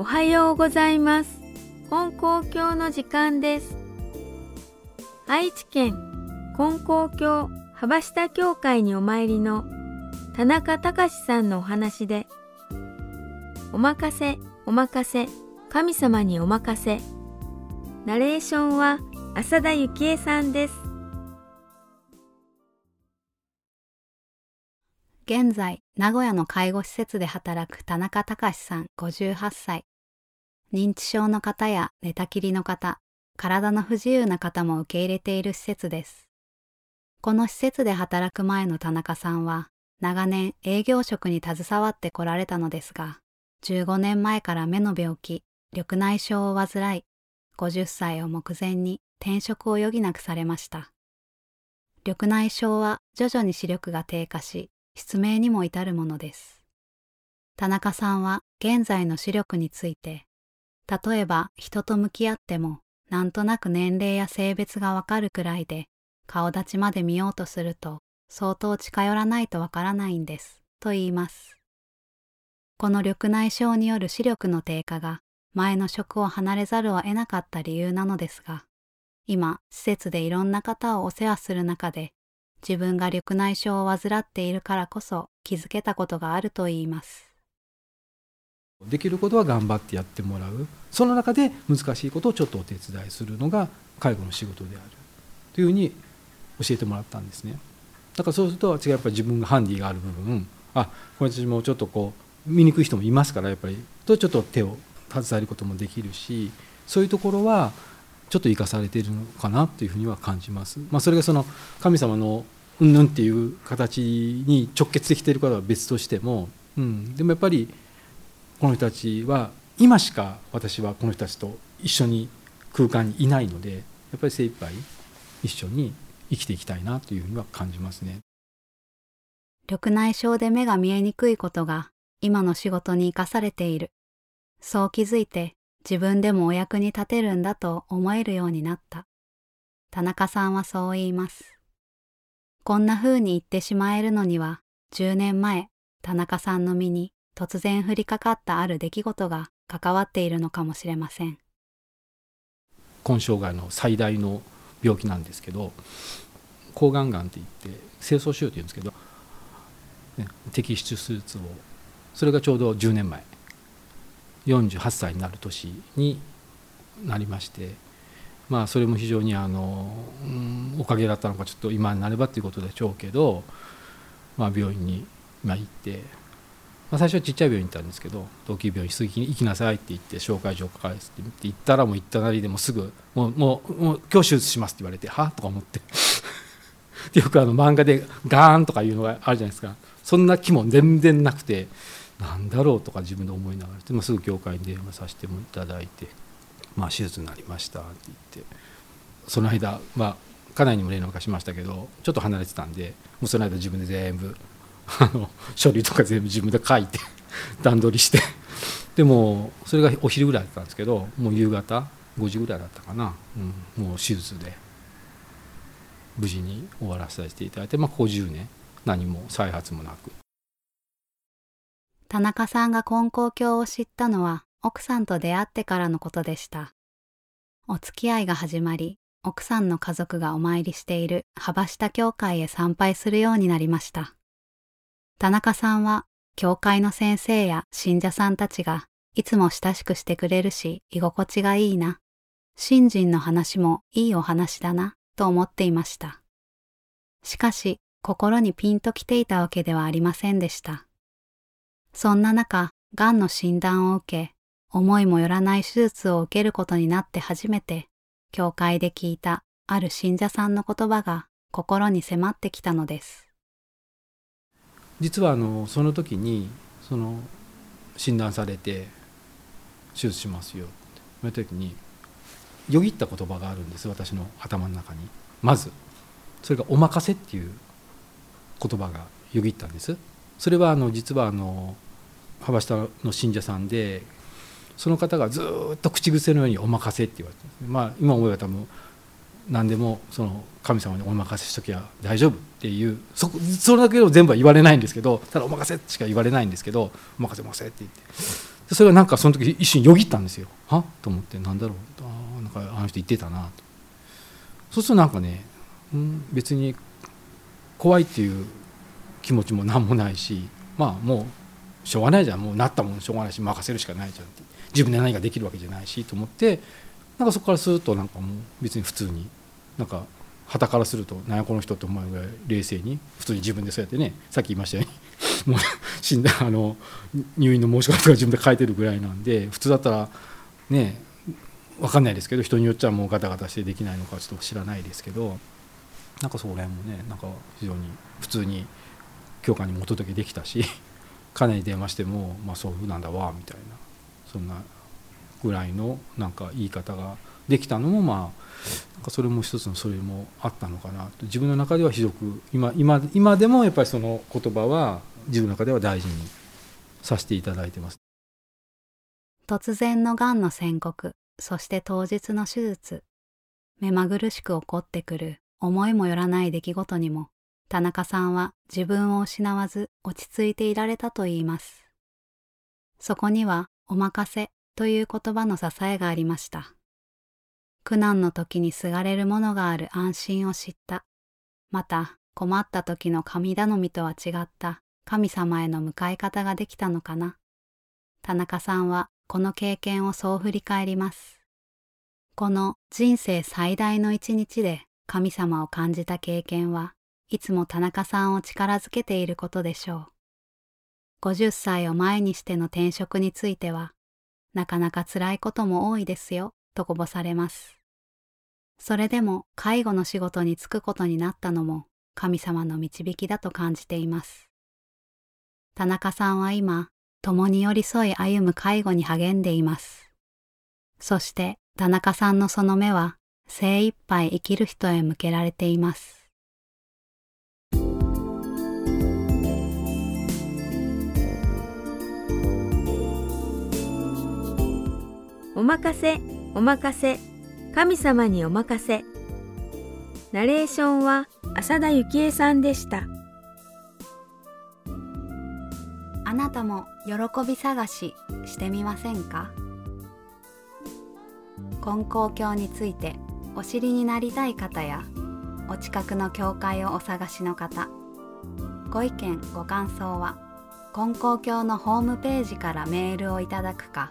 おはようございます。金光教の時間です。愛知県金光教幅下教会にお参りの田中隆さんのお話で、お任せ、お任せ、神様にお任せ。ナレーションは浅田幸恵さんです。現在、名古屋の介護施設で働く田中隆さん58歳。認知症の方や寝たきりの方、体の不自由な方も受け入れている施設です。この施設で働く前の田中さんは、長年営業職に携わってこられたのですが、15年前から目の病気、緑内障を患い、50歳を目前に転職を余儀なくされました。緑内障は徐々に視力が低下し、失明にも至るものです。田中さんは現在の視力について、例えば人と向き合っても、なんとなく年齢や性別がわかるくらいで、顔立ちまで見ようとすると、相当近寄らないとわからないんです、と言います。この緑内障による視力の低下が、前の職を離れざるを得なかった理由なのですが、今、施設でいろんな方をお世話する中で、自分が緑内障を患っているからこそ気づけたことがあると言います。できることは頑張ってやってもらう。その中で難しいことをちょっとお手伝いするのが介護の仕事である。というふうに教えてもらったんですね。だからそうすると違うやっぱり自分がハンディがある部分あこれ私もちょっとこう見にくい人もいますからやっぱりとちょっと手を携えることもできるしそういうところはちょっと生かされているのかなというふうには感じます。まあ、それがその神様のうんぬんっていう形に直結できていることは別としても、うん、でもやっぱりこの人たちは今しか私はこの人たちと一緒に空間にいないのでやっぱり精一杯一緒に生きていきたいなというふうには感じますね。緑内障で目が見えにくいことが今の仕事に生かされている。そう気づいて自分でもお役に立てるんだと思えるようになった。田中さんはそう言います。こんな風に言ってしまえるのには10年前田中さんの身に突然降りかかったある出来事が関わっているのかもしれません。根障害の最大の病気なんですけど抗がんがんっていって清掃腫瘍っていうんですけど、ね、摘出手術をそれがちょうど10年前48歳になる年になりましてまあそれも非常にあの、うん、おかげだったのかちょっと今になればっていうことでしょうけど、まあ、病院に、行ってまあ、最初はちっちゃい病院行ったんですけど同級病院に行きなさいって言って紹介状書かれてって行ったらもう行ったなりでもすぐもうもうもう今日手術しますって言われてはとか思って。よくあの漫画でガーンとかいうのがあるじゃないですか。そんな気も全然なくてなんだろうとか自分で思いながらで、まあ、すぐ教会に電話させてもいただいて、まあ、手術になりましたって言って。その間、まあ、家内にも連絡しましたけどちょっと離れてたんでもうその間自分で全部あの書類とか全部自分で書いて 段取りして。でもそれがお昼ぐらいだったんですけどもう夕方5時ぐらいだったかな、うん、もう手術で。無事に終わらせていただいて、まあ、ここ10年何も再発もなく。田中さんが金光教を知ったのは奥さんと出会ってからのことでした。お付き合いが始まり奥さんの家族がお参りしている幅下教会へ参拝するようになりました。田中さんは教会の先生や信者さんたちがいつも親しくしてくれるし居心地がいいな。信心の話もいいお話だなと思っていました。しかし心にピンときていたわけではありませんでした。そんな中、癌の診断を受け、思いもよらない手術を受けることになって初めて、教会で聞いたある信者さんの言葉が心に迫ってきたのです。実はあのその時にその診断されて手術しますよ。って言われた時によぎった言葉があるんです。私の頭の中に。まずそれが「お任せ」っていう言葉がよぎったんです。それはあの実はあの幅下の信者さんでその方がずっと口癖のように「お任せ」って言われてまあ今思えば多分何でもその神様にお任せしときゃ大丈夫っていうそそれだけを全部は言われないんですけどただお任せしか言われないんですけどお任せお任せって言って。それはなんかその時一瞬よぎったんですよ。は？と思って。なんだろう。あなんかあの人言ってたな。とそうするとなんかね、うん、別に怖いっていう気持ちも何もないしまあもうしょうがないじゃん。もうなったもんしょうがないし任せるしかないじゃんって。自分で何ができるわけじゃないしと思ってなんかそこからするとなんかもう別に普通になんか旗からすると何やこの人って思うぐらい冷静に普通に自分でそうやってねさっき言いましたように もう死んだあの入院の申し込みとか自分で書いてるぐらいなんで普通だったらね分かんないですけど人によっちゃもうガタガタしてできないのかちょっと知らないですけどなんかそこら辺もねなんか非常に普通に教官にもお届けできたし彼に電話しても、まあ、そうなんだわみたいなそんなぐらいのなんか言い方ができたのもまあなんかそれも一つのそれもあったのかなと自分の中ではひどく今今今でもやっぱりその言葉は自分の中では大事にさせていただいてます。突然のがんの宣告そして当日の手術目まぐるしく起こってくる思いもよらない出来事にも田中さんは自分を失わず落ち着いていられたといいます。そこにはお任せという言葉の支えがありました。苦難の時にすがれるものがある安心を知った。また困った時の神頼みとは違った神様への迎え方ができたのかな。田中さんはこの経験をそう振り返ります。この人生最大の一日で神様を感じた経験はいつも田中さんを力づけていることでしょう。50歳を前にしての転職については、なかなか辛いことも多いですよ、とこぼされます。それでも介護の仕事に就くことになったのも神様の導きだと感じています。田中さんは今、共に寄り添い歩む介護に励んでいます。そして田中さんのその目は精一杯生きる人へ向けられています。おまかせ、おまかせ、神様におまかせ。ナレーションは浅田幸恵さんでした。あなたも喜び探ししてみませんか？金光教についてお知りになりたい方やお近くの教会をお探しの方ご意見ご感想は金光教のホームページからメールをいただくか